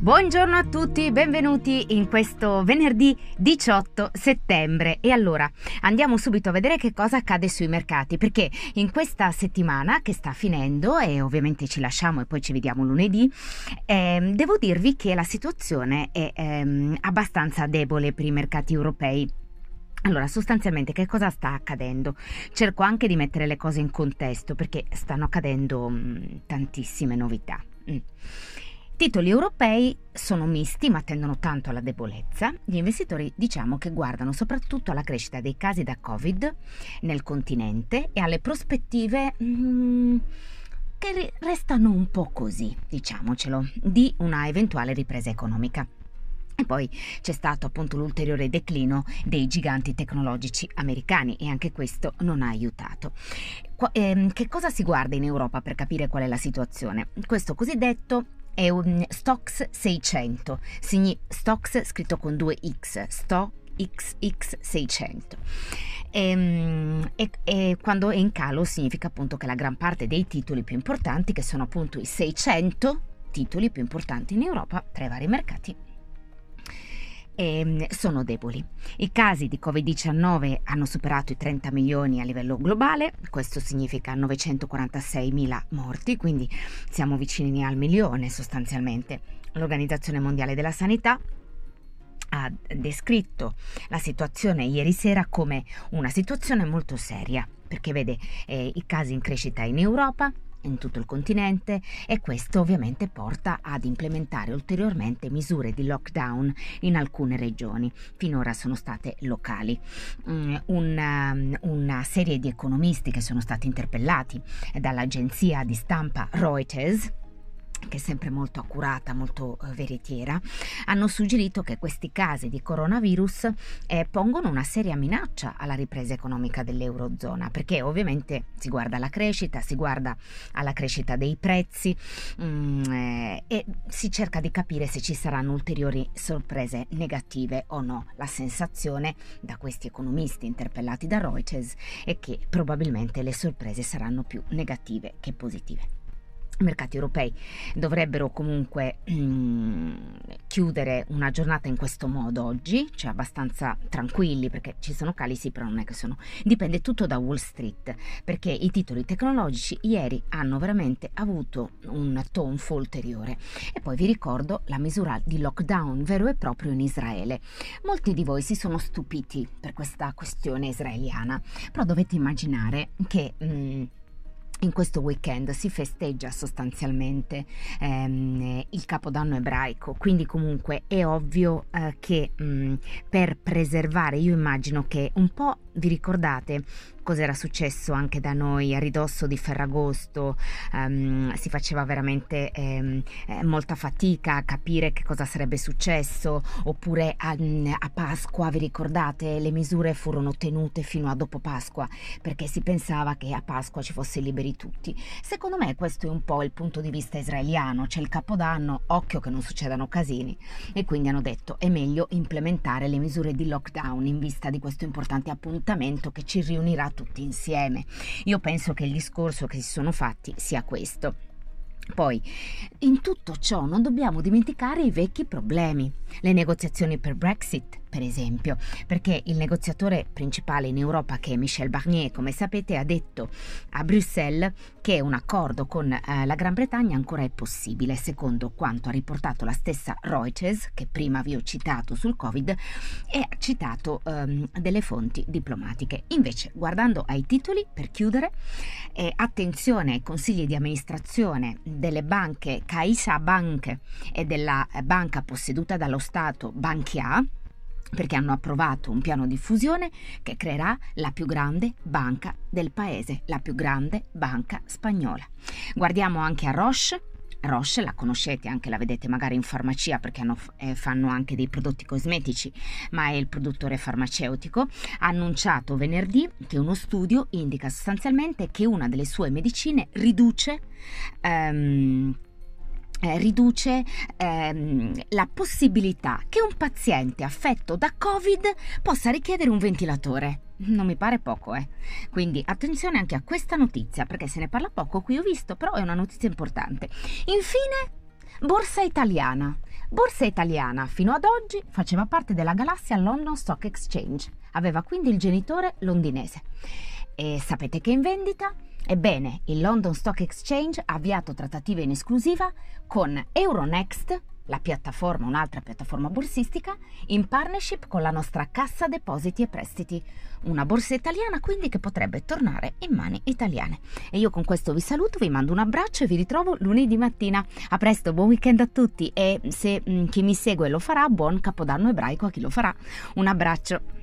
Buongiorno a tutti, benvenuti in questo venerdì 18 settembre. E allora andiamo subito a vedere che cosa accade sui mercati, perché in questa settimana che sta finendo, e ovviamente ci lasciamo e poi ci vediamo lunedì, eh, devo dirvi che la situazione è eh, abbastanza debole per i mercati europei. Allora, sostanzialmente che cosa sta accadendo? Cerco anche di mettere le cose in contesto perché stanno accadendo mh, mm, tantissime novità. Mm. Titoli europei sono misti ma tendono tanto alla debolezza. Gli investitori diciamo che guardano soprattutto alla crescita dei casi da Covid nel continente e alle prospettive mm, che restano un po' così, diciamocelo, di una eventuale ripresa economica. E poi c'è stato appunto l'ulteriore declino dei giganti tecnologici americani e anche questo non ha aiutato. Ehm, che cosa si guarda in Europa per capire qual è la situazione? Questo cosiddetto è un Stox 600, Signi Stox scritto con due X, Sto XX600. E, e, e, quando è in calo significa appunto che la gran parte dei titoli più importanti, che sono appunto i 600 titoli più importanti in Europa tra i vari mercati, eh, sono deboli. I casi di Covid-19 hanno superato i 30 milioni a livello globale, questo significa 946 mila morti, quindi siamo vicini al milione sostanzialmente. L'Organizzazione Mondiale della Sanità ha descritto la situazione ieri sera come una situazione molto seria, perché vede eh, i casi in crescita in Europa, in tutto il continente e questo ovviamente porta ad implementare ulteriormente misure di lockdown in alcune regioni. Finora sono state locali. Mm, una, una serie di economisti che sono stati interpellati dall'agenzia di stampa Reuters che è sempre molto accurata, molto eh, veritiera, hanno suggerito che questi casi di coronavirus eh, pongono una seria minaccia alla ripresa economica dell'Eurozona, perché ovviamente si guarda alla crescita, si guarda alla crescita dei prezzi mh, mm, eh, e si cerca di capire se ci saranno ulteriori sorprese negative o no. La sensazione da questi economisti interpellati da Reuters è che probabilmente le sorprese saranno più negative che positive. Mercati europei dovrebbero comunque mm, chiudere una giornata in questo modo oggi, cioè abbastanza tranquilli perché ci sono cali, sì, però non è che sono. Dipende tutto da Wall Street perché i titoli tecnologici ieri hanno veramente avuto un tonfo ulteriore. E poi vi ricordo la misura di lockdown vero e proprio in Israele. Molti di voi si sono stupiti per questa questione israeliana, però dovete immaginare che. Mm, in questo weekend si festeggia sostanzialmente ehm, il capodanno ebraico, quindi comunque è ovvio eh, che mh, per preservare, io immagino che un po' vi ricordate cos'era successo anche da noi a ridosso di Ferragosto, um, si faceva veramente um, molta fatica a capire che cosa sarebbe successo, oppure a, a, Pasqua, vi ricordate, le misure furono tenute fino a dopo Pasqua perché si pensava che a Pasqua ci fosse liberi tutti. Secondo me questo è un po' il punto di vista israeliano, c'è il capodanno, occhio che non succedano casini e quindi hanno detto è meglio implementare le misure di lockdown in vista di questo importante appuntamento che ci riunirà tutti insieme. Io penso che il discorso che si sono fatti sia questo. Poi, in tutto ciò non dobbiamo dimenticare i vecchi problemi, le negoziazioni per Brexit, per esempio, perché il negoziatore principale in Europa, che è Michel Barnier, come sapete, ha detto a Bruxelles che un accordo con eh, la Gran Bretagna ancora è possibile, secondo quanto ha riportato la stessa Reuters, che prima vi ho citato sul Covid, e ha citato ehm, delle fonti diplomatiche. Invece, guardando ai titoli, per chiudere, eh, attenzione ai consigli di amministrazione delle banche Caixa Bank e della banca posseduta dallo Stato Bankia, perché hanno approvato un piano di fusione che creerà la più grande banca del paese, la più grande banca spagnola. Guardiamo anche a Roche. Roche la conoscete, anche la vedete magari in farmacia perché hanno, eh, fanno anche dei prodotti cosmetici, ma è il produttore farmaceutico. Ha annunciato venerdì che uno studio indica sostanzialmente che una delle sue medicine riduce ehm, eh, riduce ehm, la possibilità che un paziente affetto da Covid possa richiedere un ventilatore. Non mi pare poco, eh. Quindi attenzione anche a questa notizia, perché se ne parla poco qui ho visto, però è una notizia importante. Infine, Borsa Italiana. Borsa Italiana fino ad oggi faceva parte della galassia London Stock Exchange, aveva quindi il genitore londinese. E sapete che è in vendita? Ebbene, il London Stock Exchange ha avviato trattative in esclusiva con Euronext, la piattaforma, un'altra piattaforma borsistica, in partnership con la nostra Cassa Depositi e Prestiti, una borsa italiana quindi che potrebbe tornare in mani italiane. E io con questo vi saluto, vi mando un abbraccio e vi ritrovo lunedì mattina. A presto, buon weekend a tutti e se mh, mm, chi mi segue lo farà, buon capodanno ebraico a chi lo farà. Un abbraccio.